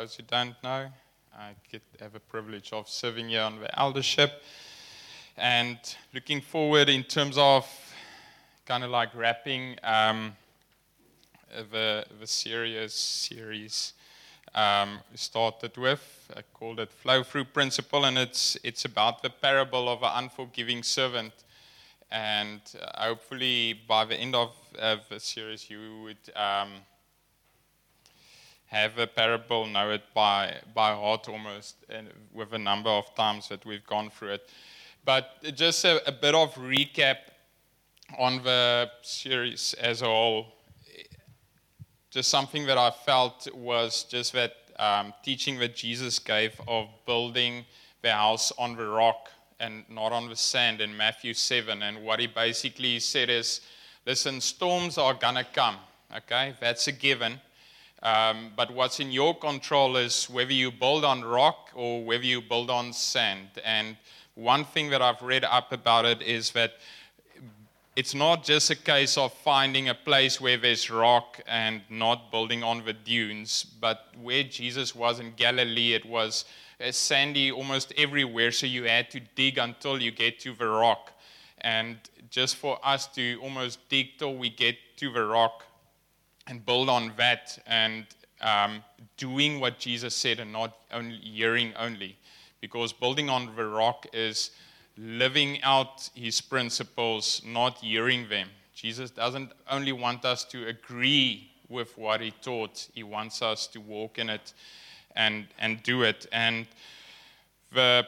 those who don't know, I get, have a privilege of serving here on the eldership and looking forward in terms of kind of like wrapping um, the, the serious series um, we started with. I called it Flow Through Principle, and it's, it's about the parable of an unforgiving servant. And uh, hopefully, by the end of, of the series, you would. Um, have a parable, know it by, by heart almost, and with a number of times that we've gone through it. But just a, a bit of recap on the series as a whole. Just something that I felt was just that um, teaching that Jesus gave of building the house on the rock and not on the sand in Matthew 7. And what he basically said is listen, storms are going to come, okay? That's a given. Um, but what's in your control is whether you build on rock or whether you build on sand. And one thing that I've read up about it is that it's not just a case of finding a place where there's rock and not building on the dunes, but where Jesus was in Galilee, it was sandy almost everywhere, so you had to dig until you get to the rock. And just for us to almost dig till we get to the rock and build on that and um, doing what Jesus said and not only hearing only. Because building on the rock is living out his principles, not hearing them. Jesus doesn't only want us to agree with what he taught, he wants us to walk in it and, and do it. And the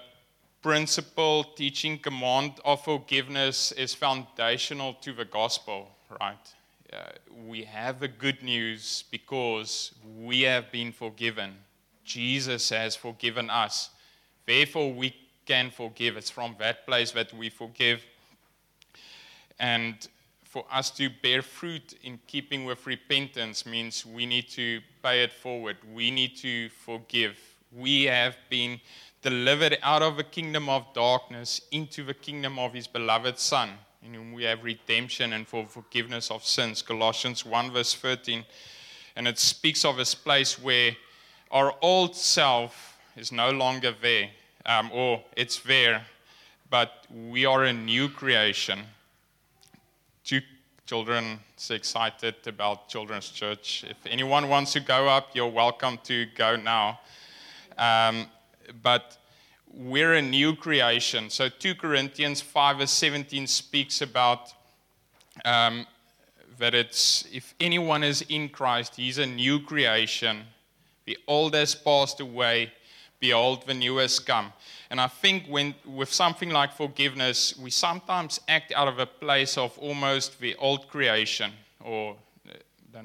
principle, teaching, command of forgiveness is foundational to the gospel, right? Uh, we have the good news because we have been forgiven. Jesus has forgiven us. Therefore, we can forgive. It's from that place that we forgive. And for us to bear fruit in keeping with repentance means we need to pay it forward. We need to forgive. We have been delivered out of the kingdom of darkness into the kingdom of his beloved Son in whom we have redemption and for forgiveness of sins. Colossians 1, verse 13. And it speaks of this place where our old self is no longer there, um, or it's there, but we are a new creation. Two children so excited about children's church. If anyone wants to go up, you're welcome to go now. Um, but we're a new creation. So 2 Corinthians 5 verse 17 speaks about um, that it's if anyone is in Christ, he's a new creation. The old has passed away, behold, the new has come. And I think when with something like forgiveness, we sometimes act out of a place of almost the old creation or the,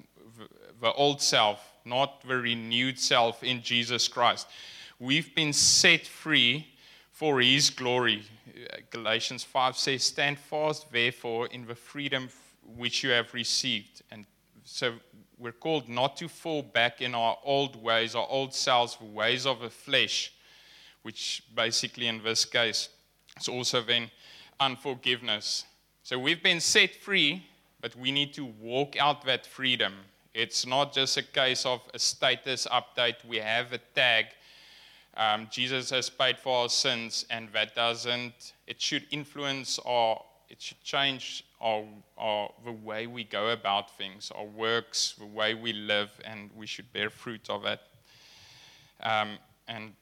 the old self, not the renewed self in Jesus Christ we've been set free for his glory. Uh, Galatians 5 says, Stand fast, therefore, in the freedom which you have received. And so we're called not to fall back in our old ways, our old selves, the ways of the flesh, which basically in this case is also then unforgiveness. So we've been set free, but we need to walk out that freedom. It's not just a case of a status update. We have a tag um, Jesus has paid for our sins, and that doesn't, it should influence our, it should change our, our, the way we go about things, our works, the way we live, and we should bear fruit of it. Um, and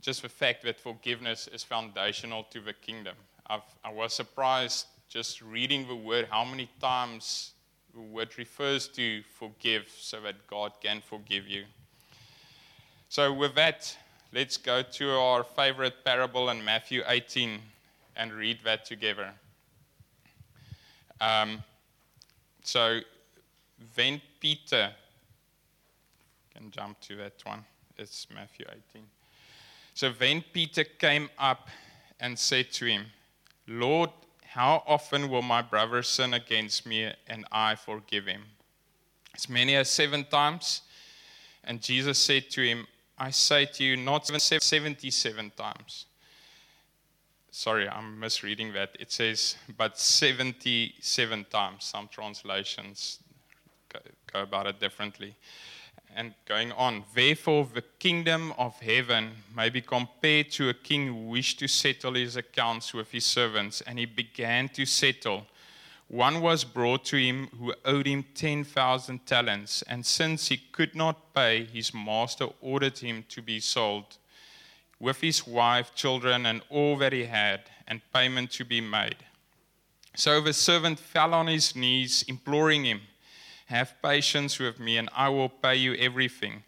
just the fact that forgiveness is foundational to the kingdom. I've, I was surprised just reading the word how many times the word refers to forgive so that God can forgive you. So, with that, Let's go to our favorite parable in Matthew 18 and read that together. Um, so then Peter, can jump to that one. It's Matthew 18. So then Peter came up and said to him, Lord, how often will my brother sin against me and I forgive him? As many as seven times. And Jesus said to him, I say to you, not 77 times. Sorry, I'm misreading that. It says, but 77 times. Some translations go about it differently. and going on. Therefore, the kingdom of heaven may be compared to a king who wished to settle his accounts with his servants, and he began to settle. One was brought to him who owed him 10,000 talents, and since he could not pay, his master ordered him to be sold, with his wife, children, and all that he had, and payment to be made. So the servant fell on his knees, imploring him. Have patience with me, and I will pay you everything.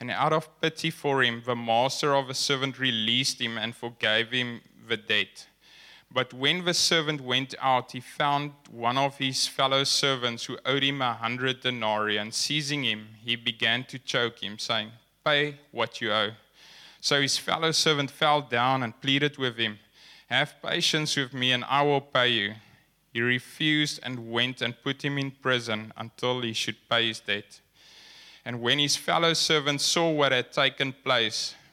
And out of pity for him, the master of the servant released him and forgave him the debt. But when the servant went out, he found one of his fellow servants who owed him a hundred denarii, and seizing him, he began to choke him, saying, Pay what you owe. So his fellow servant fell down and pleaded with him, Have patience with me, and I will pay you. He refused and went and put him in prison until he should pay his debt. And when his fellow servants saw what had taken place,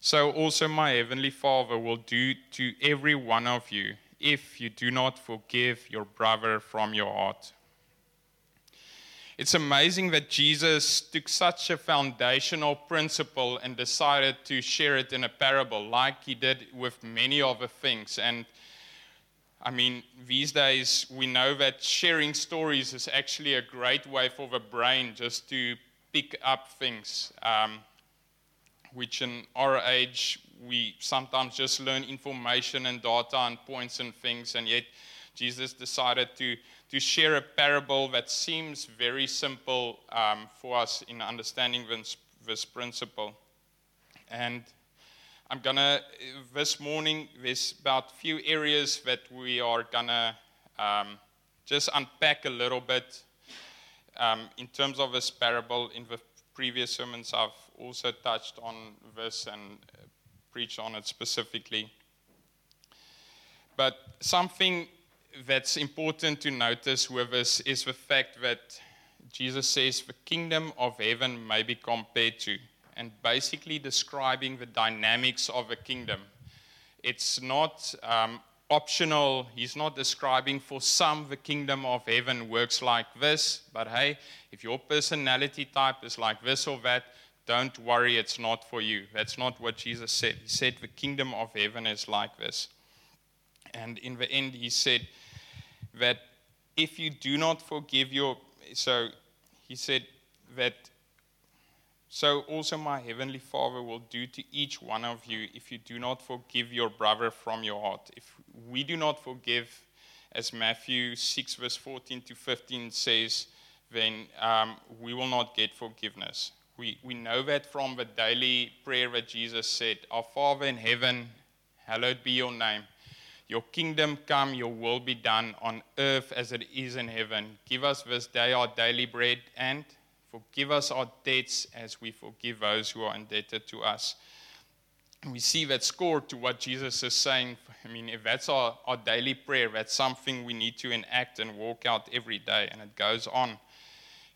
So also my heavenly Father will do to every one of you if you do not forgive your brother from your heart. It's amazing that Jesus took such a foundational principle and decided to share it in a parable, like he did with many other things. And I mean, these days we know that sharing stories is actually a great way for the brain just to pick up things, um, which in our age we sometimes just learn information and data and points and things, and yet Jesus decided to, to share a parable that seems very simple um, for us in understanding this, this principle. And I'm gonna this morning. There's about a few areas that we are gonna um, just unpack a little bit um, in terms of this parable. In the previous sermons, I've also touched on this and preached on it specifically. But something that's important to notice with this is the fact that Jesus says the kingdom of heaven may be compared to and basically describing the dynamics of a kingdom. It's not um, optional. He's not describing for some the kingdom of heaven works like this, but hey, if your personality type is like this or that, don't worry, it's not for you. That's not what Jesus said. He said the kingdom of heaven is like this. And in the end, he said that if you do not forgive your. So he said that so also my heavenly Father will do to each one of you if you do not forgive your brother from your heart. If we do not forgive, as Matthew 6, verse 14 to 15 says, then um, we will not get forgiveness. We, we know that from the daily prayer that Jesus said, Our Father in heaven, hallowed be your name. Your kingdom come, your will be done on earth as it is in heaven. Give us this day our daily bread and Forgive us our debts as we forgive those who are indebted to us. We see that score to what Jesus is saying. I mean, if that's our, our daily prayer, that's something we need to enact and walk out every day. And it goes on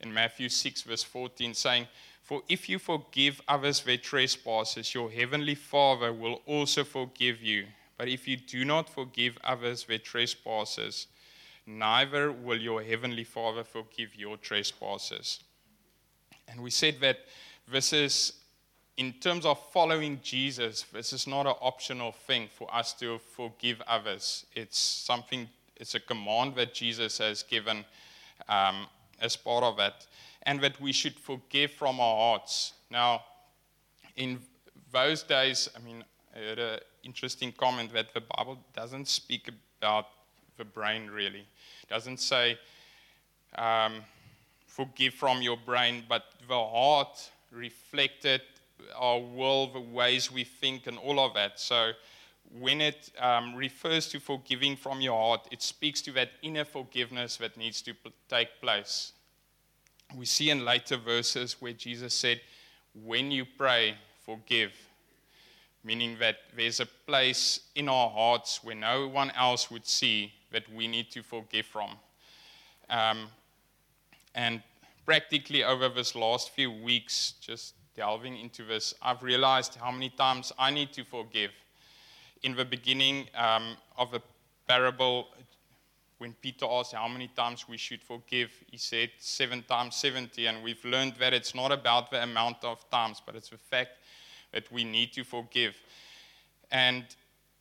in Matthew 6, verse 14, saying, For if you forgive others their trespasses, your heavenly Father will also forgive you. But if you do not forgive others their trespasses, neither will your heavenly Father forgive your trespasses. And we said that this is, in terms of following Jesus, this is not an optional thing for us to forgive others. It's something, it's a command that Jesus has given um, as part of that. And that we should forgive from our hearts. Now, in those days, I mean, I heard an interesting comment that the Bible doesn't speak about the brain really. It doesn't say, um, forgive from your brain, but the heart reflected our will, the ways we think, and all of that. So when it um, refers to forgiving from your heart, it speaks to that inner forgiveness that needs to take place. We see in later verses where Jesus said, When you pray, forgive. meaning that there's a place in our hearts where no one else would see that we need to forgive from. Um, and practically over this last few weeks, just delving into this, I've realized how many times I need to forgive. In the beginning um, of the parable, when Peter asked how many times we should forgive, he said seven times 70. And we've learned that it's not about the amount of times, but it's the fact that we need to forgive. And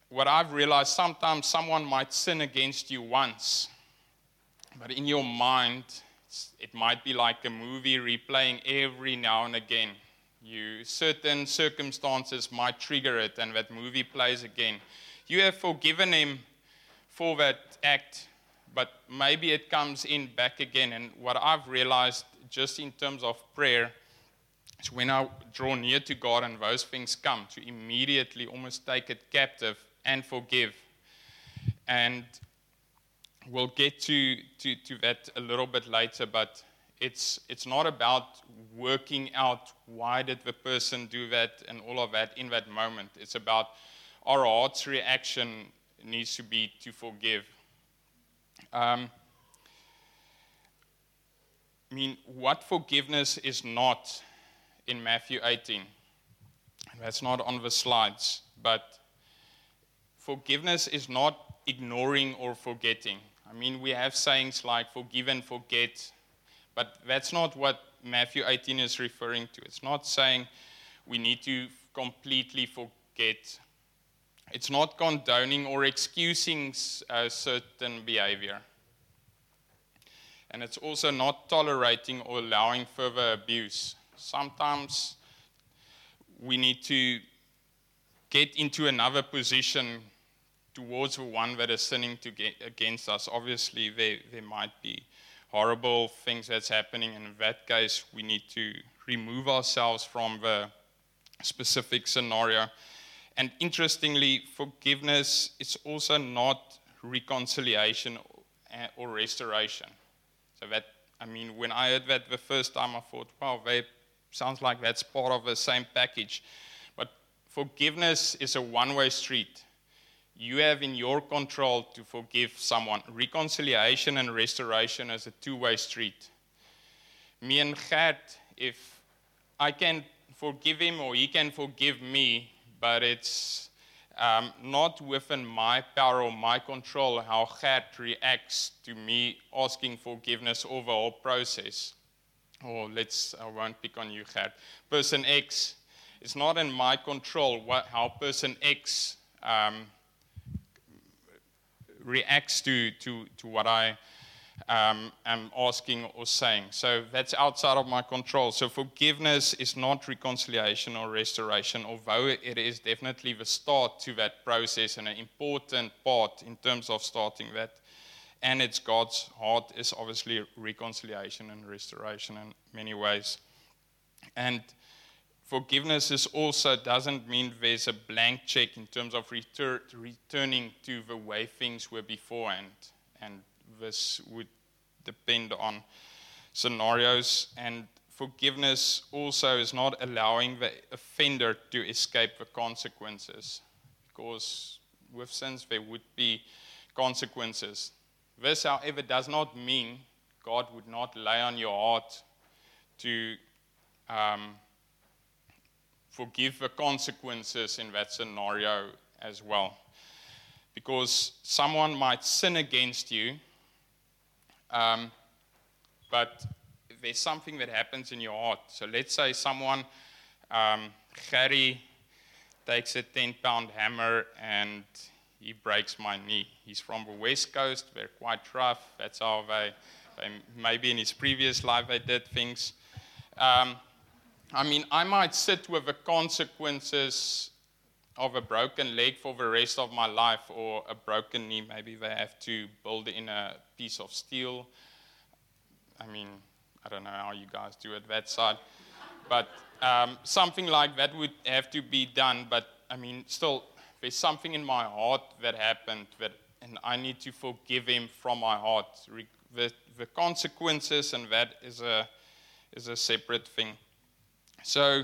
what I've realized sometimes someone might sin against you once, but in your mind, it might be like a movie replaying every now and again. You certain circumstances might trigger it, and that movie plays again. You have forgiven him for that act, but maybe it comes in back again. And what I've realized, just in terms of prayer, is when I draw near to God and those things come, to immediately almost take it captive and forgive. And we'll get to, to, to that a little bit later, but it's, it's not about working out why did the person do that and all of that in that moment. It's about our heart's reaction needs to be to forgive. Um, I mean, what forgiveness is not in Matthew 18. That's not on the slides, but forgiveness is not ignoring or forgetting. I mean, we have sayings like forgive and forget, but that's not what Matthew 18 is referring to. It's not saying we need to completely forget. It's not condoning or excusing a uh, certain behavior. And it's also not tolerating or allowing further abuse. Sometimes we need to get into another position towards the one that is sinning against us. Obviously, there, there might be horrible things that's happening. And in that case, we need to remove ourselves from the specific scenario. And interestingly, forgiveness is also not reconciliation or restoration. So that, I mean, when I heard that the first time, I thought, wow, that sounds like that's part of the same package. But forgiveness is a one way street you have in your control to forgive someone. Reconciliation and restoration is a two way street. Me and Gert, if I can forgive him or he can forgive me, but it's um, not within my power or my control how Gert reacts to me asking forgiveness over whole process. Or let's, I won't pick on you, Gert. Person X, it's not in my control what, how person X um, reacts to, to, to what I um, am asking or saying. So that's outside of my control. So forgiveness is not reconciliation or restoration, although it is definitely the start to that process and an important part in terms of starting that. And it's God's heart is obviously reconciliation and restoration in many ways. And forgiveness is also doesn't mean there's a blank check in terms of retur- returning to the way things were beforehand. And this would depend on scenarios. And forgiveness also is not allowing the offender to escape the consequences. Because with sins, there would be consequences. This, however, does not mean God would not lay on your heart to. Um, forgive the consequences in that scenario as well. Because someone might sin against you, um, but there's something that happens in your heart. So let's say someone, um, Harry, takes a 10 pound hammer and he breaks my knee. He's from the West Coast, they're quite rough. That's how they, they maybe in his previous life they did things. Um, I mean, I might sit with the consequences of a broken leg for the rest of my life or a broken knee. Maybe they have to build in a piece of steel. I mean, I don't know how you guys do it that side. But um, something like that would have to be done. But I mean, still, there's something in my heart that happened that, and I need to forgive him from my heart. The, the consequences and that is a, is a separate thing. So,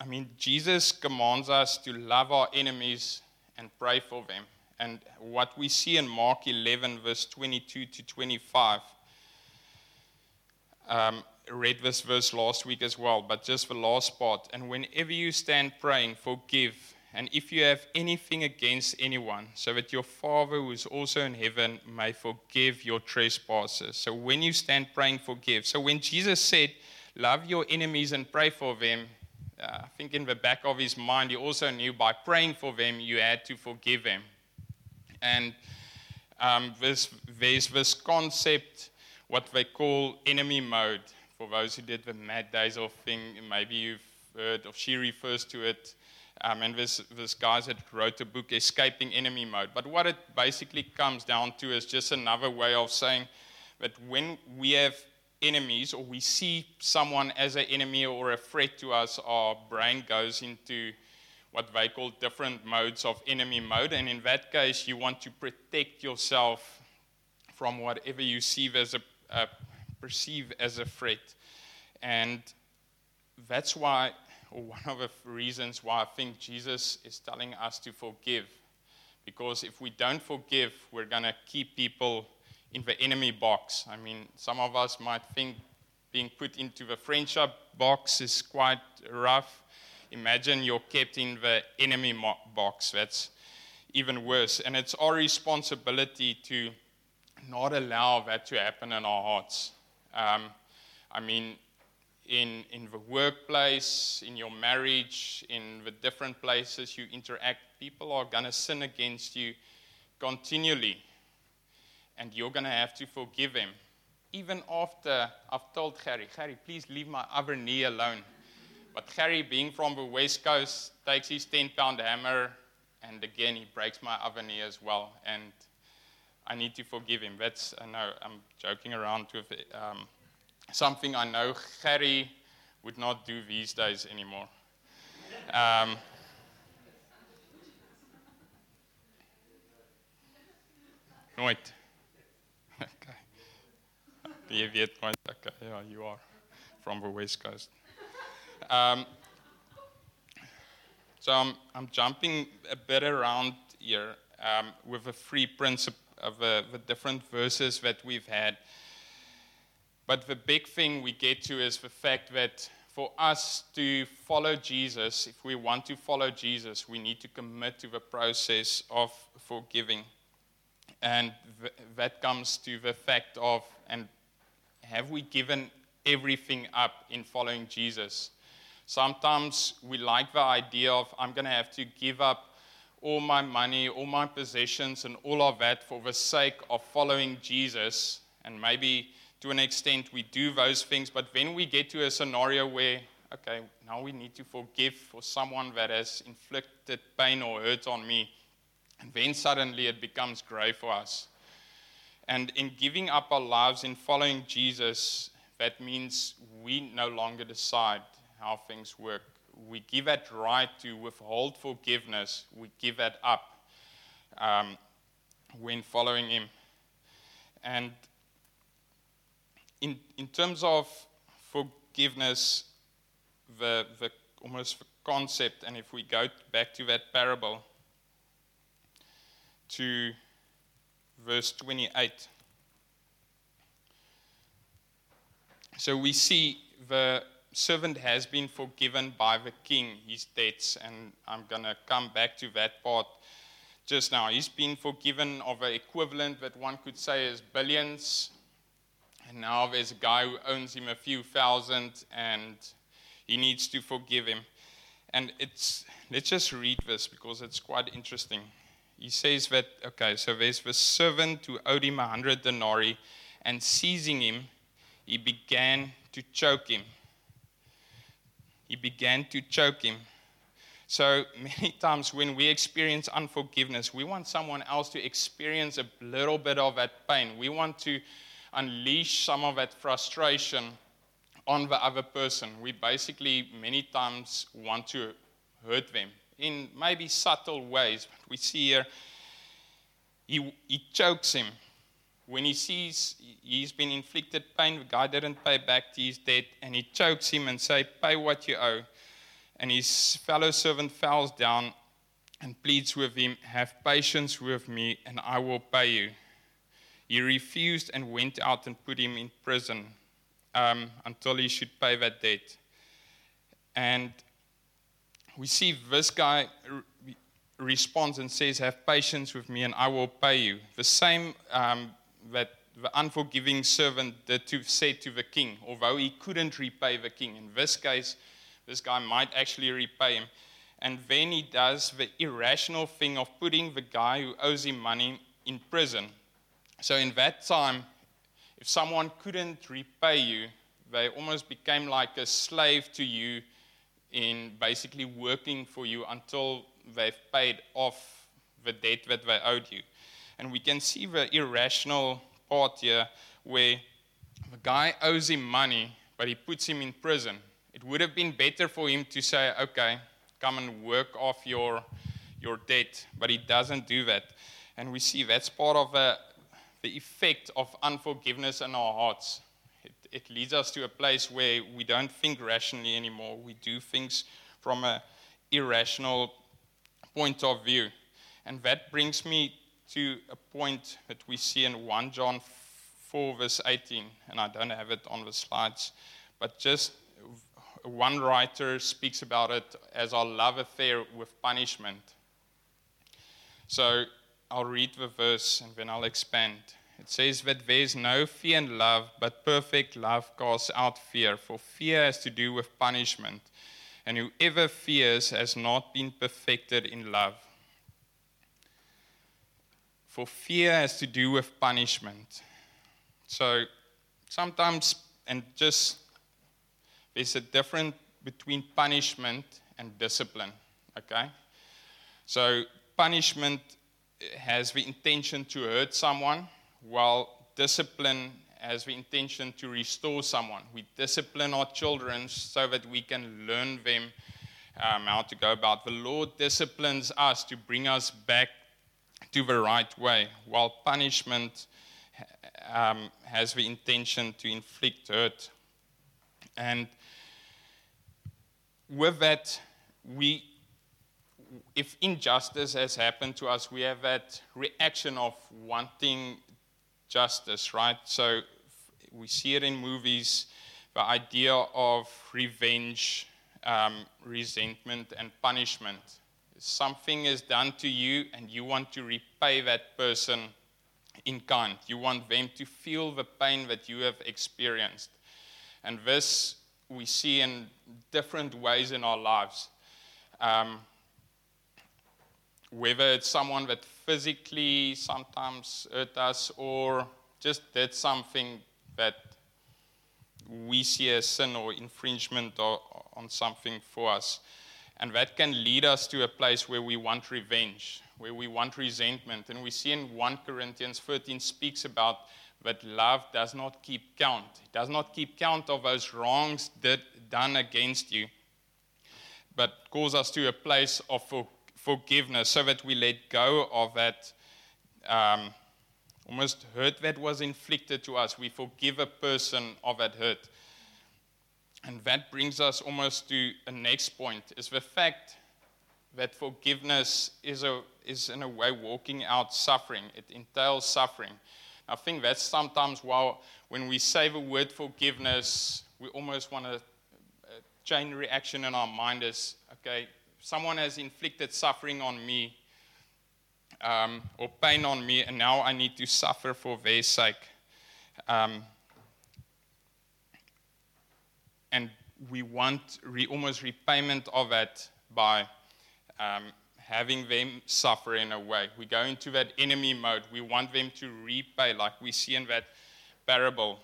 I mean, Jesus commands us to love our enemies and pray for them. And what we see in Mark 11, verse 22 to 25, um, read this verse last week as well, but just the last part. And whenever you stand praying, forgive. And if you have anything against anyone, so that your Father who is also in heaven may forgive your trespasses. So when you stand praying, forgive. So when Jesus said, Love your enemies and pray for them, uh, I think in the back of his mind, he also knew by praying for them, you had to forgive them. And um, this, there's this concept, what they call enemy mode. For those who did the Mad Days of thing, maybe you've heard, or she refers to it. Um, and this, this guy that wrote a book, Escaping Enemy Mode. But what it basically comes down to is just another way of saying that when we have enemies or we see someone as an enemy or a threat to us, our brain goes into what they call different modes of enemy mode. And in that case, you want to protect yourself from whatever you see as a, perceive as a threat. And that's why, or one of the reasons why I think Jesus is telling us to forgive. Because if we don't forgive, we're going to keep people in the enemy box. I mean, some of us might think being put into the friendship box is quite rough. Imagine you're kept in the enemy box. That's even worse. And it's our responsibility to not allow that to happen in our hearts. Um, I mean, in, in the workplace, in your marriage, in the different places you interact, people are going to sin against you continually and you're going to have to forgive him. Even after I've told Harry, Harry, please leave my other knee alone. But Harry, being from the West Coast, takes his 10 pound hammer and again he breaks my other knee as well. And I need to forgive him. That's, I know, I'm joking around with um, something I know Harry would not do these days anymore. Um. Jy weet nooit okay, yeah, you are from the West Coast. Um, so I'm, I'm jumping a bit around here um, with the three principles of the, the different verses that we've had. But the big thing we get to is the fact that for us to follow Jesus, if we want to follow Jesus, we need to commit to the process of forgiving. And th- that comes to the fact of, and have we given everything up in following Jesus? Sometimes we like the idea of, I'm going to have to give up all my money, all my possessions, and all of that for the sake of following Jesus. And maybe to an extent we do those things, but then we get to a scenario where, okay, now we need to forgive for someone that has inflicted pain or hurt on me. And then suddenly it becomes grey for us. And in giving up our lives in following Jesus, that means we no longer decide how things work. We give that right to withhold forgiveness, we give that up um, when following Him. And in, in terms of forgiveness, the, the almost the concept, and if we go back to that parable, to verse 28. So we see the servant has been forgiven by the king his debts, and I'm going to come back to that part just now. He's been forgiven of an equivalent that one could say is billions. And now there's a guy who owns him a few thousand, and he needs to forgive him. And it's, let's just read this because it's quite interesting he says that, okay, so there's the servant who owed him a hundred denarii, and seizing him, he began to choke him. He began to choke him. So many times when we experience unforgiveness, we want someone else to experience a little bit of that pain. We want to unleash some of that frustration on the other person. We basically, many times, want to hurt them in maybe subtle ways. But we see here, he, he chokes him. When he sees he's been inflicted pain, the guy didn't pay back his debt, and he chokes him and say, pay what you owe. And his fellow servant falls down and pleads with him, Have patience with me, and I will pay you. He refused and went out and put him in prison um, until he should pay that debt. And we see this guy re- responds and says, Have patience with me, and I will pay you. The same um, that the unforgiving servant did to say to the king, although he couldn't repay the king. In this case, this guy might actually repay him. And then he does the irrational thing of putting the guy who owes him money in prison. So in that time, if someone couldn't repay you, they almost became like a slave to you in basically working for you until they've paid off the debt that they owed you. And we can see the irrational part here where the guy owes him money, but he puts him in prison. It would have been better for him to say, okay, come and work off your, your debt, but he doesn't do that. And we see that's part of the, the effect of unforgiveness in our hearts. It, leads us to a place where we don't think rationally anymore. We do things from an irrational point of view. And that brings me to a point that we see in 1 John 4, verse 18, and I don't have it on the slides, but just one writer speaks about it as our love affair with punishment. So I'll read the verse and then I'll expand. It says that there is no fear in love, but perfect love casts out fear, for fear has to do with punishment. And whoever fears has not been perfected in love. For fear has to do with punishment. So sometimes, and just there's a difference between punishment and discipline, okay? So, punishment has the intention to hurt someone, while discipline has the intention to restore someone. We discipline our children so that we can learn them um, how to go about. The Lord disciplines us to bring us back to the right way, while punishment um, has the intention to inflict hurt. And with that, we, if injustice has happened to us, we have that reaction of wanting justice, right? So we see it in movies, the idea of revenge, um, resentment, and punishment. Something is done to you, and you want to repay that person in kind. You want them to feel the pain that you have experienced. And this we see in different ways in our lives. Um, whether it's someone that physically sometimes hurt us or just did something that we see as sin or infringement or, on something for us. And that can lead us to a place where we want revenge, where we want resentment. And we see in 1 Corinthians 13 speaks about that love does not keep count. It does not keep count of those wrongs did, done against you, but calls us to a place of for, forgiveness so that we let go of that um, almost hurt that was inflicted to us. We forgive a person of that hurt. And that brings us almost to a next point is the fact that forgiveness is, a, is in a way walking out suffering. It entails suffering. I think that's sometimes why when we say the word forgiveness, we almost want a, a chain reaction in our mind is, okay, someone has inflicted suffering on me um, or pain on me, and now I need to suffer for their sake. Um, and we want re- almost repayment of that by um, having them suffer in a way. We go into that enemy mode. We want them to repay, like we see in that parable.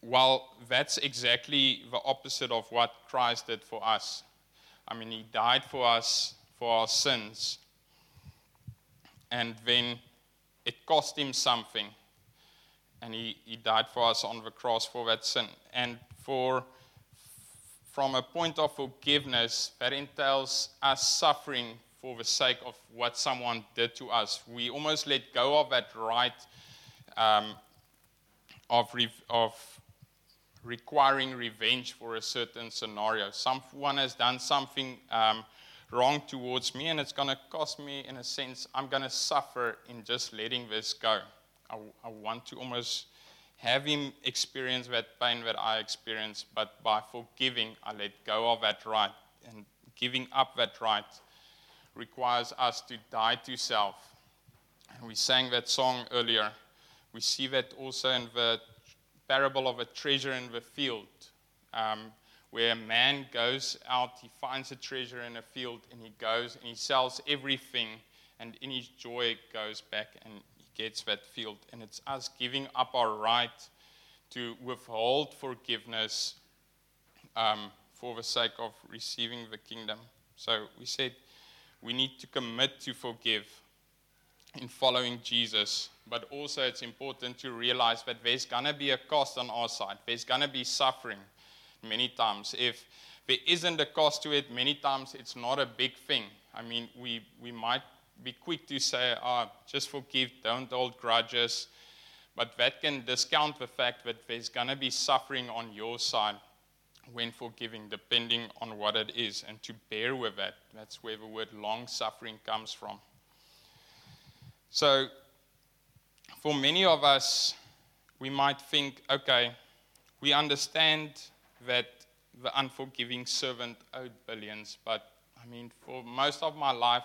Well, that's exactly the opposite of what Christ did for us. I mean, He died for us for our sins. And then it cost Him something. And He, he died for us on the cross for that sin. And for from a point of forgiveness, that entails us suffering for the sake of what someone did to us. We almost let go of that right um, of, of requiring revenge for a certain scenario. Someone has done something um, wrong towards me, and it's going to cost me, in a sense, I'm going to suffer in just letting this go. I, I want to almost have him experience that pain that I experience, but by forgiving, I let go of that right. And giving up that right requires us to die to self. And we sang that song earlier. We see that also in the parable of a treasure in the field, um, where a man goes out, he finds a treasure in a field, and he goes and he sells everything, and in his joy goes back and he gets that field. And it's us giving up our right to withhold forgiveness um, for the sake of receiving the kingdom. So we said we need to commit to forgive in following Jesus, but also it's important to realize that there's going to be a cost on our side. There's going to be suffering many times. If there isn't a cost to it, many times it's not a big thing. I mean, we, we might be quick to say, oh, just forgive, don't hold grudges. But that can discount the fact that there's going to be suffering on your side when forgiving, depending on what it is, and to bear with that. That's where the word long suffering comes from. So, for many of us, we might think, okay, we understand that the unforgiving servant owed billions, but I mean, for most of my life,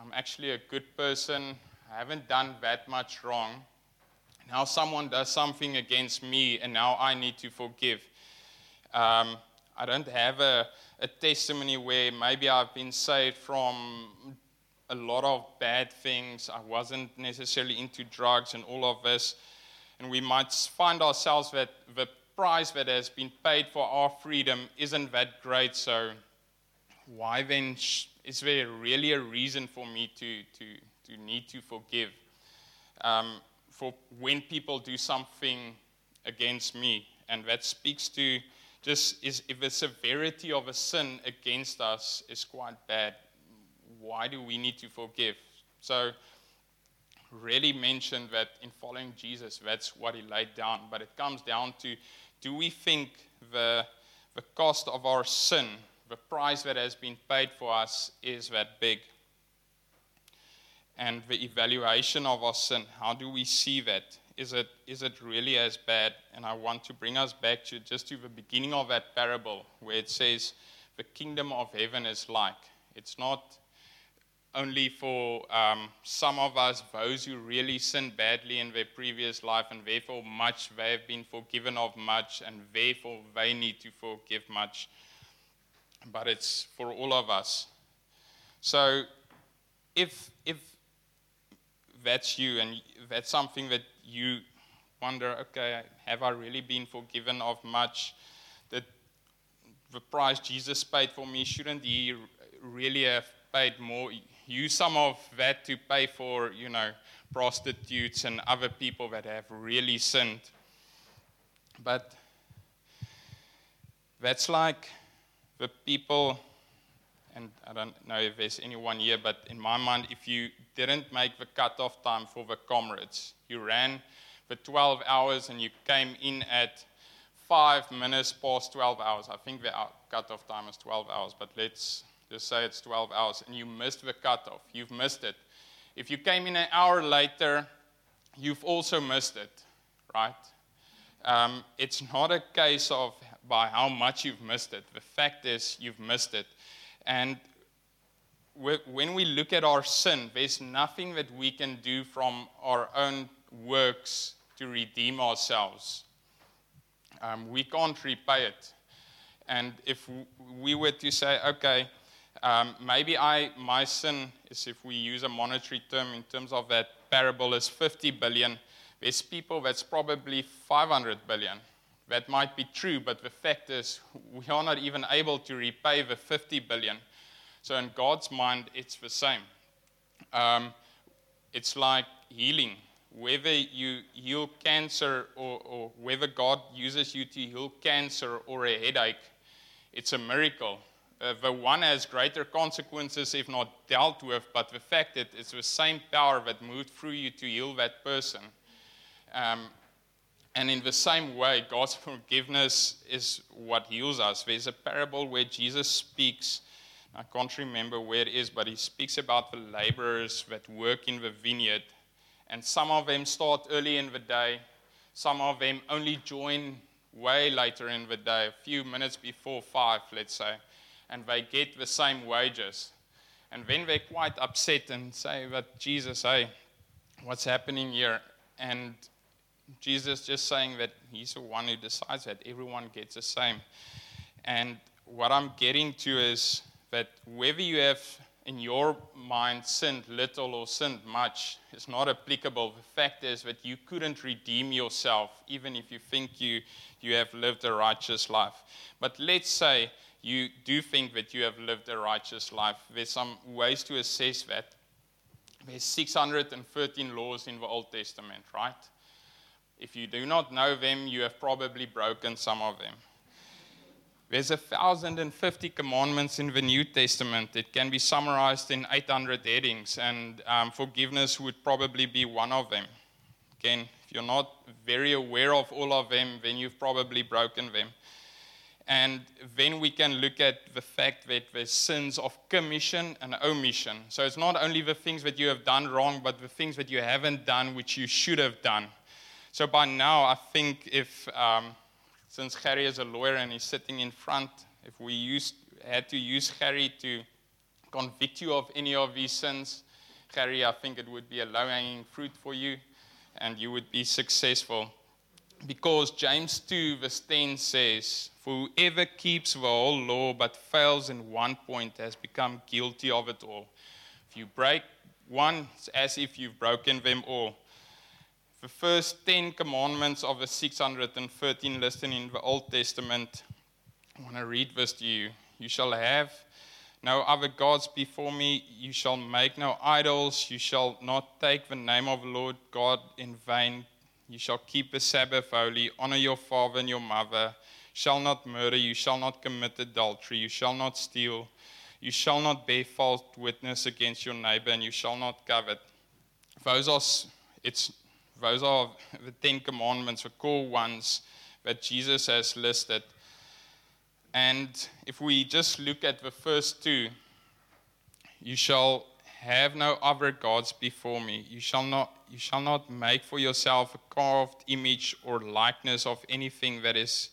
I'm actually a good person. I haven't done that much wrong. Now someone does something against me, and now I need to forgive. Um, I don't have a, a testimony where maybe I've been saved from a lot of bad things. I wasn't necessarily into drugs and all of this. And we might find ourselves that the price that has been paid for our freedom isn't that great. So, why then is there really a reason for me to, to, to need to forgive? Um, for when people do something against me, and that speaks to just is if the severity of a sin against us is quite bad, why do we need to forgive? So, really mentioned that in following Jesus, that's what he laid down. But it comes down to do we think the, the cost of our sin the price that has been paid for us is that big. And the evaluation of our sin, how do we see that? Is it, is it really as bad? And I want to bring us back to just to the beginning of that parable where it says, the kingdom of heaven is like. It's not only for um, some of us, those who really sinned badly in their previous life, and therefore much they have been forgiven of much, and therefore they need to forgive much but it's for all of us. So if, if that's you and that's something that you wonder, okay, have I really been forgiven of much? That the price Jesus paid for me, shouldn't he really have paid more? Use some of that to pay for, you know, prostitutes and other people that have really sinned. But that's like the people, and I don't know if there's anyone here, but in my mind, if you didn't make the cutoff time for the Comrades, you ran for 12 hours and you came in at five minutes past 12 hours. I think the cutoff time is 12 hours, but let's just say it's 12 hours, and you missed the cutoff. You've missed it. If you came in an hour later, you've also missed it, right? Um, it's not a case of by how much you've missed it. The fact is, you've missed it. And when we look at our sin, there's nothing that we can do from our own works to redeem ourselves. Um, we can't repay it. And if we were to say, okay, um, maybe I, my sin is, if we use a monetary term in terms of that parable, is 50 billion. There's people that's probably 500 billion. That might be true, but the fact is, we are not even able to repay the 50 billion. So, in God's mind, it's the same. Um, it's like healing. Whether you heal cancer or, or whether God uses you to heal cancer or a headache, it's a miracle. Uh, the one has greater consequences if not dealt with, but the fact that it's the same power that moved through you to heal that person. Um, And in the same way, God's forgiveness is what heals us. There's a parable where Jesus speaks. I can't remember where it is, but he speaks about the laborers that work in the vineyard. And some of them start early in the day, some of them only join way later in the day, a few minutes before five, let's say, and they get the same wages. And then they're quite upset and say, But Jesus, hey, what's happening here? And Jesus just saying that he's the one who decides that everyone gets the same. And what I'm getting to is that whether you have in your mind sinned little or sinned much is not applicable. The fact is that you couldn't redeem yourself, even if you think you, you have lived a righteous life. But let's say you do think that you have lived a righteous life. There's some ways to assess that. There's 613 laws in the Old Testament, right? If you do not know them, you have probably broken some of them. There's 1,050 commandments in the New Testament. It can be summarized in 800 headings, and um, forgiveness would probably be one of them. Again, if you're not very aware of all of them, then you've probably broken them. And then we can look at the fact that there's sins of commission and omission. So it's not only the things that you have done wrong, but the things that you haven't done which you should have done. So by now, I think if, um, since Harry is a lawyer and he's sitting in front, if we used, had to use Harry to convict you of any of these sins, Harry, I think it would be a low hanging fruit for you and you would be successful. Because James 2, verse 10 says, For whoever keeps the whole law but fails in one point has become guilty of it all. If you break one, it's as if you've broken them all the first 10 commandments of the 613 listed in the Old Testament. I want to read this to you. You shall have no other gods before me. You shall make no idols. You shall not take the name of the Lord God in vain. You shall keep the Sabbath holy. Honor your father and your mother. Shall not murder. You shall not commit adultery. You shall not steal. You shall not bear false witness against your neighbor, and you shall not covet. Those are, it's those are the Ten Commandments, the core ones that Jesus has listed. And if we just look at the first two, you shall have no other gods before me. You shall not you shall not make for yourself a carved image or likeness of anything that is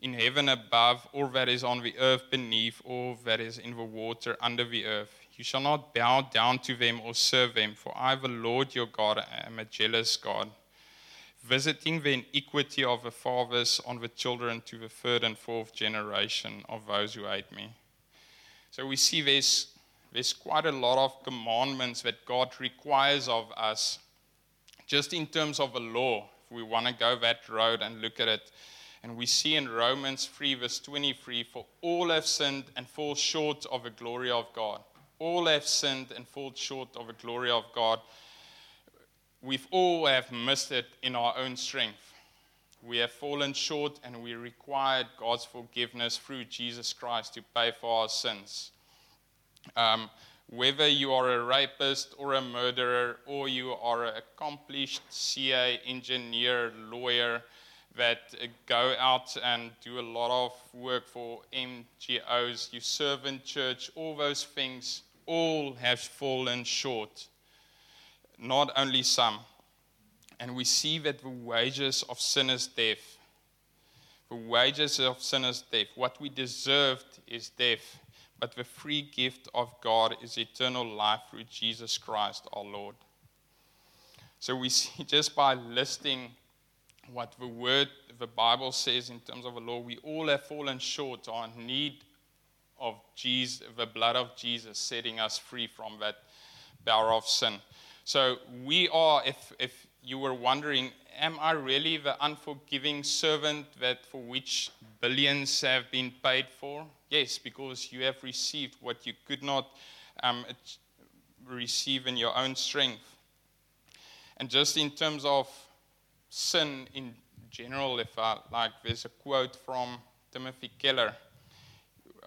in heaven above, or that is on the earth beneath, or that is in the water under the earth. You shall not bow down to them or serve them, for I, the Lord your God, am a jealous God, visiting the iniquity of the fathers on the children to the third and fourth generation of those who hate me. So we see there's, there's quite a lot of commandments that God requires of us, just in terms of a law, if we want to go that road and look at it. And we see in Romans 3, verse 23 For all have sinned and fall short of the glory of God all have sinned and fall short of the glory of God. We've all have missed it in our own strength. We have fallen short and we required God's forgiveness through Jesus Christ to pay for our sins. Um, whether you are a rapist or a murderer or you are an accomplished CA engineer, lawyer that go out and do a lot of work for NGOs, you serve in church, all those things, all have fallen short. Not only some. And we see that the wages of sin is death. The wages of sin is death. What we deserved is death. But the free gift of God is eternal life through Jesus Christ our Lord. So we see just by listing what the word, the Bible says in terms of the law, we all have fallen short or need of Jesus, the blood of Jesus setting us free from that power of sin. So we are, if, if you were wondering, am I really the unforgiving servant that for which billions have been paid for? Yes, because you have received what you could not um, receive in your own strength. And just in terms of sin in general, if I like, there's a quote from Timothy Keller.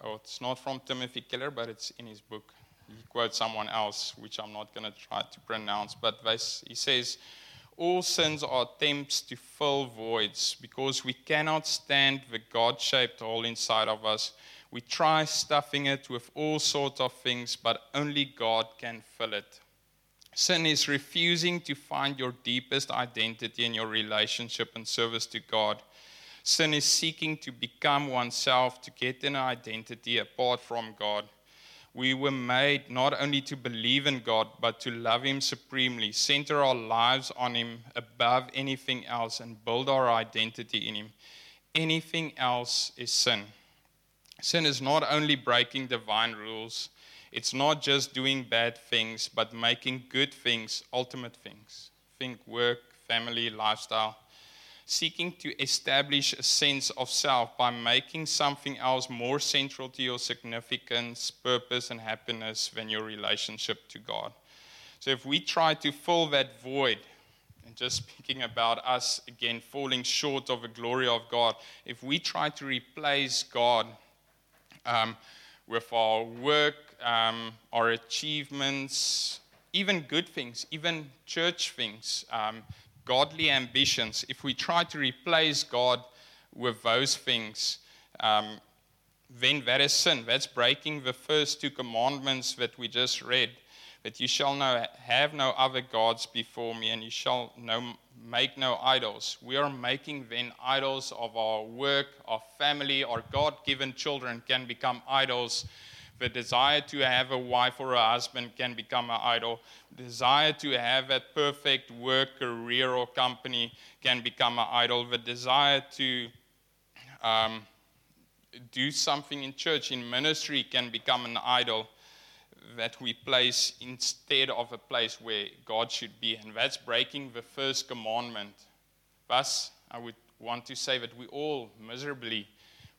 Oh, it's not from Timothy Keller, but it's in his book. He quotes someone else, which I'm not going to try to pronounce, but he says, All sins are attempts to fill voids because we cannot stand the God shaped hole inside of us. We try stuffing it with all sorts of things, but only God can fill it. Sin is refusing to find your deepest identity in your relationship and service to God. Sin is seeking to become oneself, to get an identity apart from God. We were made not only to believe in God, but to love Him supremely, center our lives on Him above anything else, and build our identity in Him. Anything else is sin. Sin is not only breaking divine rules, it's not just doing bad things, but making good things ultimate things. Think work, family, lifestyle. Seeking to establish a sense of self by making something else more central to your significance, purpose, and happiness than your relationship to God. So if we try to fill that void, and just speaking about us again falling short of the glory of God, if we try to replace God um, with our work, um, our achievements, even good things, even church things, um, godly ambitions, if we try to replace God with those things, um, then that is sin. That's breaking the first two commandments that we just read. That you shall no, have no other gods before me, and you shall no, make no idols. We are making then idols of our work, our family, our God given children can become idols the desire to have a wife or a husband can become an idol. The desire to have a perfect work, career, or company can become an idol. The desire to um, do something in church, in ministry, can become an idol that we place instead of a place where God should be. And that's breaking the first commandment. Thus, I would want to say that we all miserably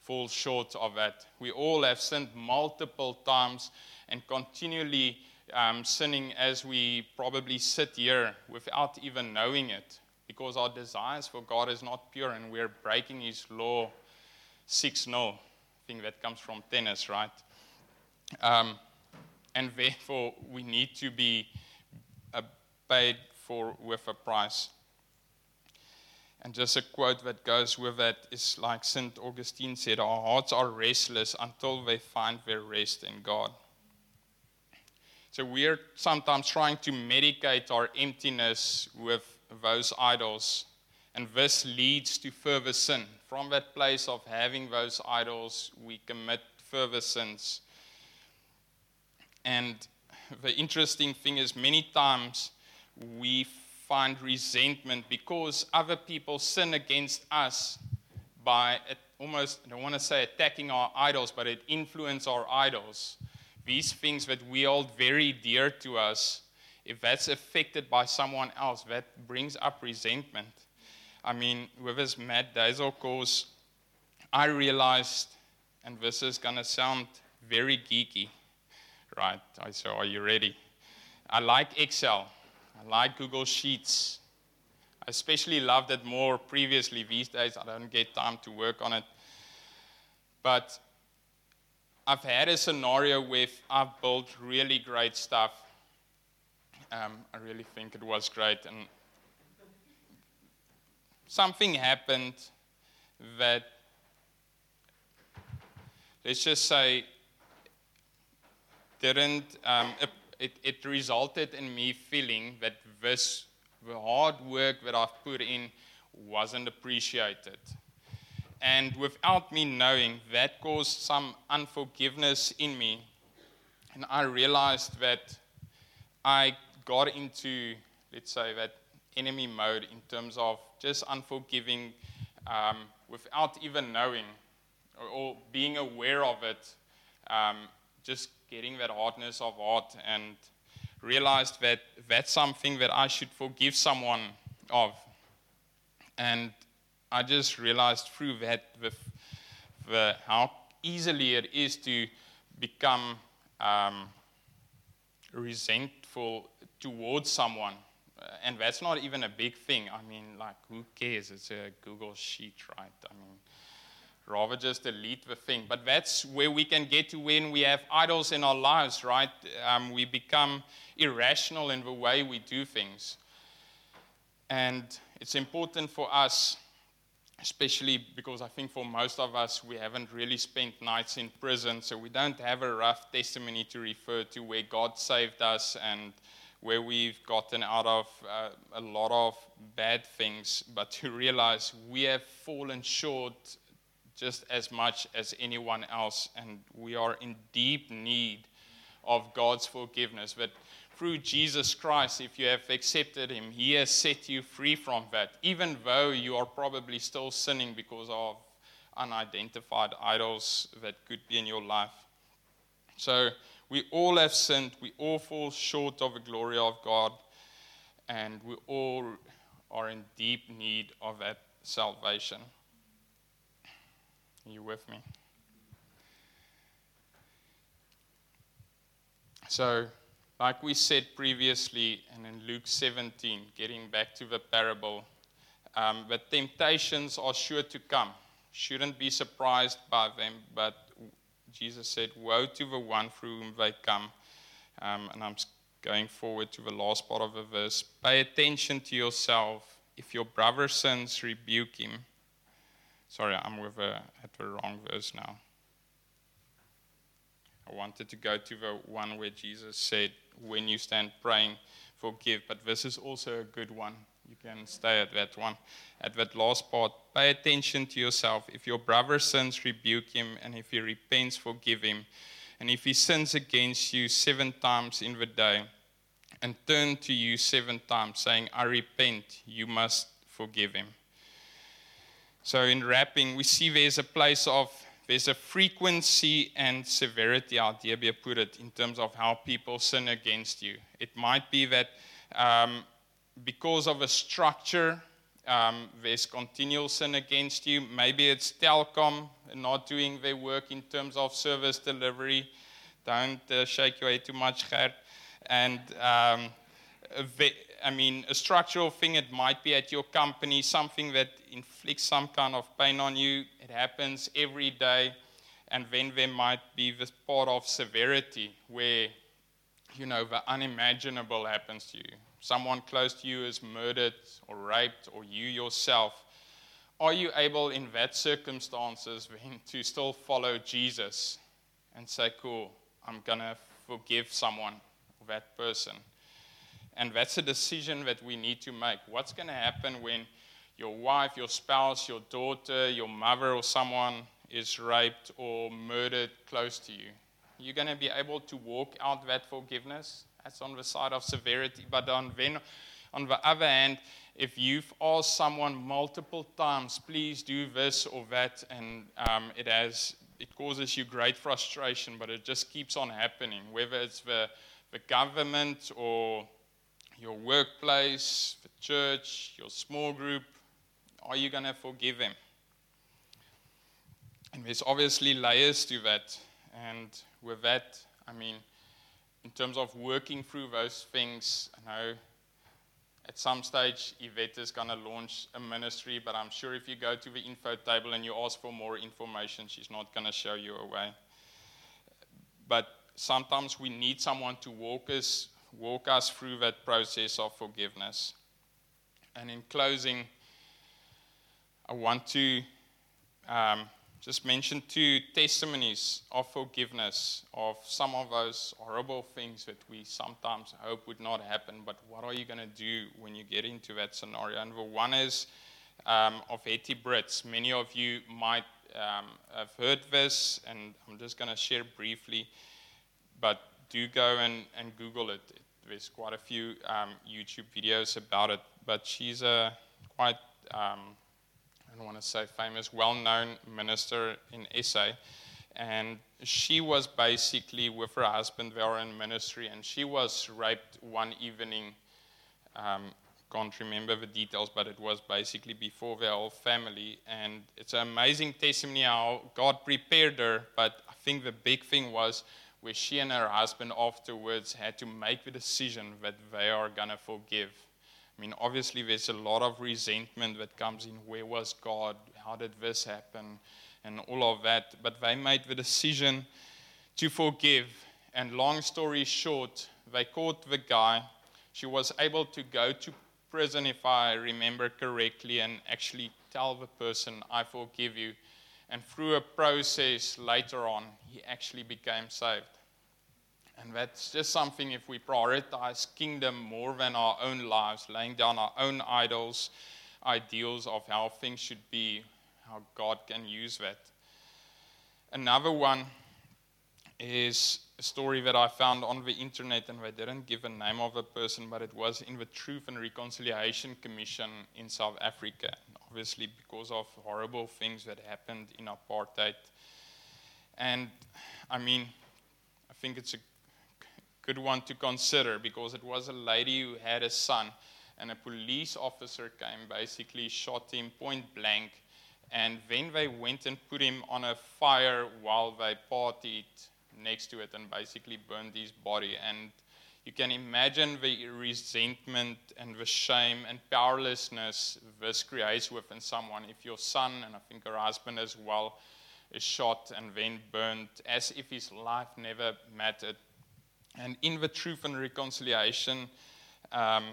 fall short of that. We all have sinned multiple times and continually um, sinning as we probably sit here without even knowing it because our desires for God is not pure and we're breaking His law 6 0. I think that comes from tennis, right? Um, and therefore, we need to be paid for with a price. And just a quote that goes with that is like St. Augustine said Our hearts are restless until they find their rest in God. So we're sometimes trying to medicate our emptiness with those idols. And this leads to further sin. From that place of having those idols, we commit further sins. And the interesting thing is, many times we find resentment because other people sin against us by uh, almost, I don't want to say attacking our idols, but it influences our idols. These things that we hold very dear to us, if that's affected by someone else, that brings up resentment. I mean, with this Matt Daisel course, I realized, and this is going to sound very geeky, right? I said, Are you ready? I like Excel. I like Google Sheets. I especially loved it more previously. These days, I don't get time to work on it. But I've had a scenario where I've built really great stuff. Um, I really think it was great. And something happened that, let's just say, didn't um, it, it resulted in me feeling that this, the hard work that I've put in wasn't appreciated. And without me knowing, that caused some unforgiveness in me. And I realized that I got into, let's say, that enemy mode in terms of just unforgiving um, without even knowing or, or, being aware of it, um, just getting that hardness of heart and realized that that's something that I should forgive someone of. And I just realized through that the, the, how easily it is to become um, resentful towards someone. And that's not even a big thing. I mean, like, who cares? It's a Google Sheet, right? I mean, rather just delete the thing. But that's where we can get to when we have idols in our lives, right? Um, we become irrational in the way we do things. And it's important for us, especially because I think for most of us, we haven't really spent nights in prison, so we don't have a rough testimony to refer to where God saved us and where we've gotten out of uh, a lot of bad things, but to realize we have fallen short just as much as anyone else, and we are in deep need of God's forgiveness. But through Jesus Christ, if you have accepted Him, He has set you free from that, even though you are probably still sinning because of unidentified idols that could be in your life. So, we all have sinned, we all fall short of the glory of God, and we all are in deep need of that salvation. You with me? So, like we said previously, and in Luke 17, getting back to the parable, um, the temptations are sure to come. Shouldn't be surprised by them, but Jesus said, Woe to the one through whom they come. Um, and I'm going forward to the last part of the verse. Pay attention to yourself. If your brother sins, rebuke him. Sorry, I'm with a, at the wrong verse now. I wanted to go to the one where Jesus said, When you stand praying, forgive. But this is also a good one. You can stay at that one. At that last part, pay attention to yourself. If your brother sins, rebuke him, and if he repents, forgive him. And if he sins against you seven times in the day, and turn to you seven times, saying, I repent, you must forgive him. So, in wrapping, we see there's a place of there's a frequency and severity, out how Debbie put it, in terms of how people sin against you. It might be that um, because of a structure, um, there's continual sin against you. Maybe it's Telkom not doing their work in terms of service delivery. Don't uh, shake your head too much, Gert. And um, I mean, a structural thing, it might be at your company, something that inflicts some kind of pain on you. It happens every day. And then there might be this part of severity where, you know, the unimaginable happens to you someone close to you is murdered or raped, or you yourself, are you able in that circumstances then to still follow Jesus and say, cool, I'm going to forgive someone, that person? And that's a decision that we need to make. What's going to happen when your wife, your spouse, your daughter, your mother, or someone is raped or murdered close to you? You're going to be able to walk out that forgiveness? That's on the side of severity. But on, then, on the other hand, if you've asked someone multiple times, please do this or that, and um, it has it causes you great frustration, but it just keeps on happening, whether it's the, the government or your workplace, the church, your small group, are you going to forgive them? And there's obviously layers to that. And with that, I mean, in terms of working through those things, I know at some stage Yvette is going to launch a ministry, but I'm sure if you go to the info table and you ask for more information, she's not going to show you a way. But sometimes we need someone to walk us, walk us through that process of forgiveness. And in closing, I want to um, just mention two testimonies of forgiveness of some of those horrible things that we sometimes hope would not happen. But what are you going to do when you get into that scenario? And the one is um, of Hettie Brits. Many of you might um, have heard this, and I'm just going to share briefly. But do go and, and Google it. it. There's quite a few um, YouTube videos about it. But she's a quite um, I don't want to say famous, well known minister in SA. And she was basically with her husband, they were in ministry, and she was raped one evening. Um, can't remember the details, but it was basically before their whole family. And it's an amazing testimony how God prepared her. But I think the big thing was where she and her husband afterwards had to make the decision that they are going to forgive I mean, obviously, there's a lot of resentment that comes in where was God? How did this happen? And all of that. But they made the decision to forgive. And long story short, they caught the guy. She was able to go to prison, if I remember correctly, and actually tell the person, I forgive you. And through a process later on, he actually became saved. And that's just something if we prioritize kingdom more than our own lives, laying down our own idols, ideals of how things should be, how God can use that. Another one is a story that I found on the internet, and they didn't give a name of a person, but it was in the Truth and Reconciliation Commission in South Africa. Obviously, because of horrible things that happened in apartheid. And I mean, I think it's a good one to consider because it was a lady who had a son, and a police officer came, basically shot him point blank, and then they went and put him on a fire while they partied next to it and basically burned his body. And you can imagine the resentment and the shame and powerlessness this creates within someone if your son, and I think her husband as well, is shot and then burned as if his life never mattered. And in the Truth and Reconciliation um,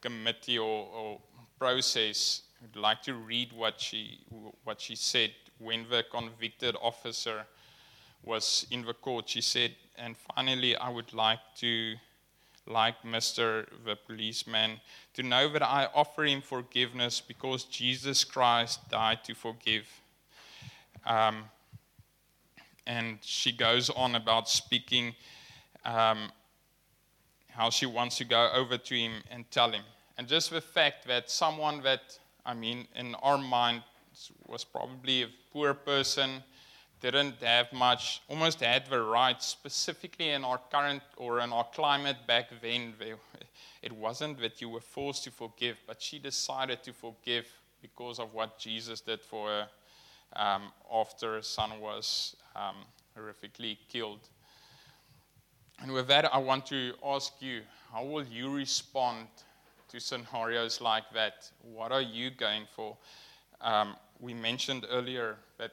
committee or, or, process, I'd like to read what she, what she said when the convicted officer was in the court. She said, and finally, I would like to, like Mr. the policeman, to know that I offer him forgiveness because Jesus Christ died to forgive. Um, and she goes on about speaking um, how she wants to go over to him and tell him. And just the fact that someone that, I mean, in our mind was probably a poor person, didn't have much, almost had the right, specifically in our current or in our climate back then. It wasn't that you were forced to forgive, but she decided to forgive because of what Jesus did for her um, after her son was um, horrifically killed. And with that, I want to ask you how will you respond to scenarios like that? What are you going for? Um, we mentioned earlier that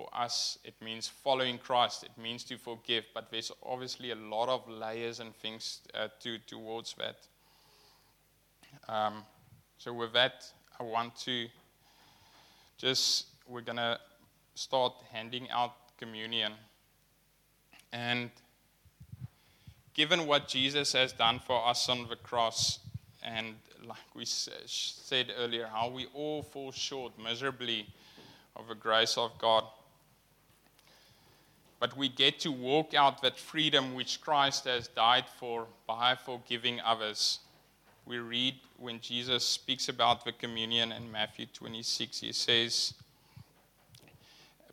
for us, it means following Christ, it means to forgive, but there's obviously a lot of layers and things uh, to, towards that. Um, so, with that, I want to just, we're going to start handing out communion. And given what Jesus has done for us on the cross, and like we said earlier, how we all fall short miserably of the grace of God. But we get to walk out that freedom which Christ has died for by forgiving others. We read when Jesus speaks about the communion in Matthew 26, he says,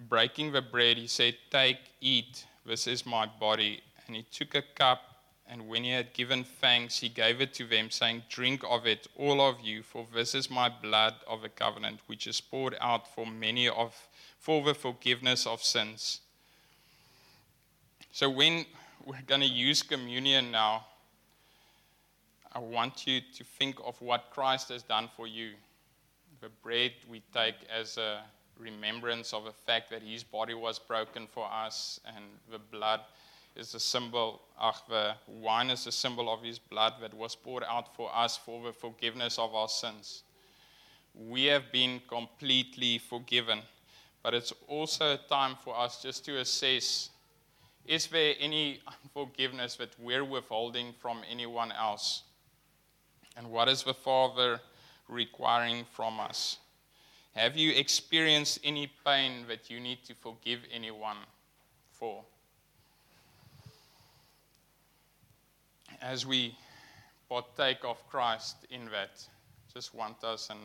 breaking the bread, he said, Take, eat, this is my body. And he took a cup, and when he had given thanks, he gave it to them, saying, Drink of it, all of you, for this is my blood of the covenant, which is poured out for many of for the forgiveness of sins. So when we're going to use communion now, I want you to think of what Christ has done for you. The bread we take as a remembrance of the fact that his body was broken for us, and the blood is a symbol, ach, the wine is a symbol of his blood that was poured out for us for the forgiveness of our sins. We have been completely forgiven, but it's also a time for us just to assess is there any unforgiveness that we're withholding from anyone else? And what is the Father requiring from us? Have you experienced any pain that you need to forgive anyone for? As we partake of Christ in that, just want us, and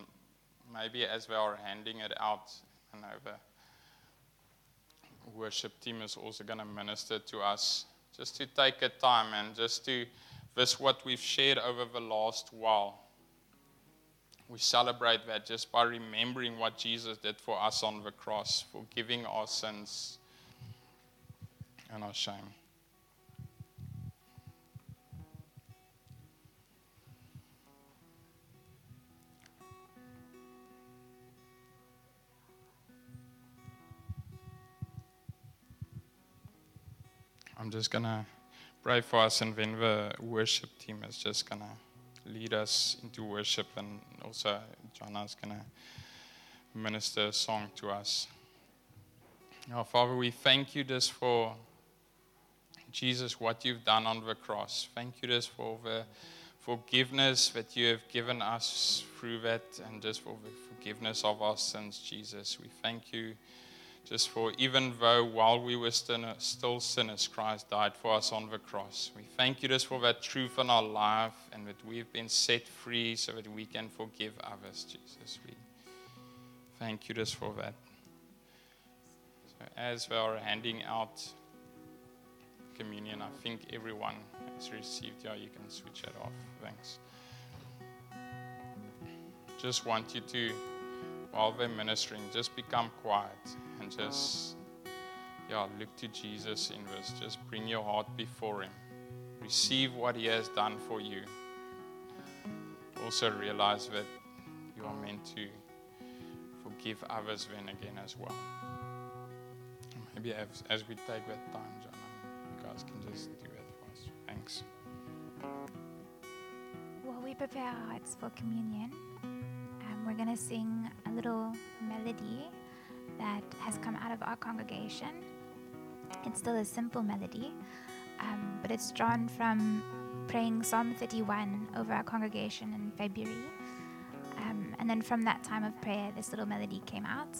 maybe as we are handing it out, and over worship team is also going to minister to us, just to take a time and just to this what we've shared over the last while we celebrate that just by remembering what Jesus did for us on the cross, forgiving our sins and our shame. I'm just going to pray for us, and then the worship team is just going to lead us into worship, and also Johnna's going to minister a song to us. Our Father, we thank you just for Jesus, what you've done on the cross. Thank you just for the forgiveness that you have given us through that and just for the forgiveness of our sins, Jesus. We thank you just for even though while we were still sinners, Christ died for us on the cross. We thank you just for that truth in our life and that we've been set free so that we can forgive others, Jesus. We thank you just for that. So as we are handing out communion, I think everyone has received. Yeah, you can switch it off. Thanks. Just want you to, while they're ministering, just become quiet and just, yeah, look to Jesus in this. Just bring your heart before Him. Receive what He has done for you. Also realize that you are meant to forgive others then again as well. Maybe as, as we take that time, John, you guys can just do that for us. Thanks. While we prepare our hearts for communion, um, we're going to sing a little melody that has come out of our congregation. It's still a simple melody, um, but it's drawn from praying Psalm 31 over our congregation in February. Um, and then from that time of prayer, this little melody came out.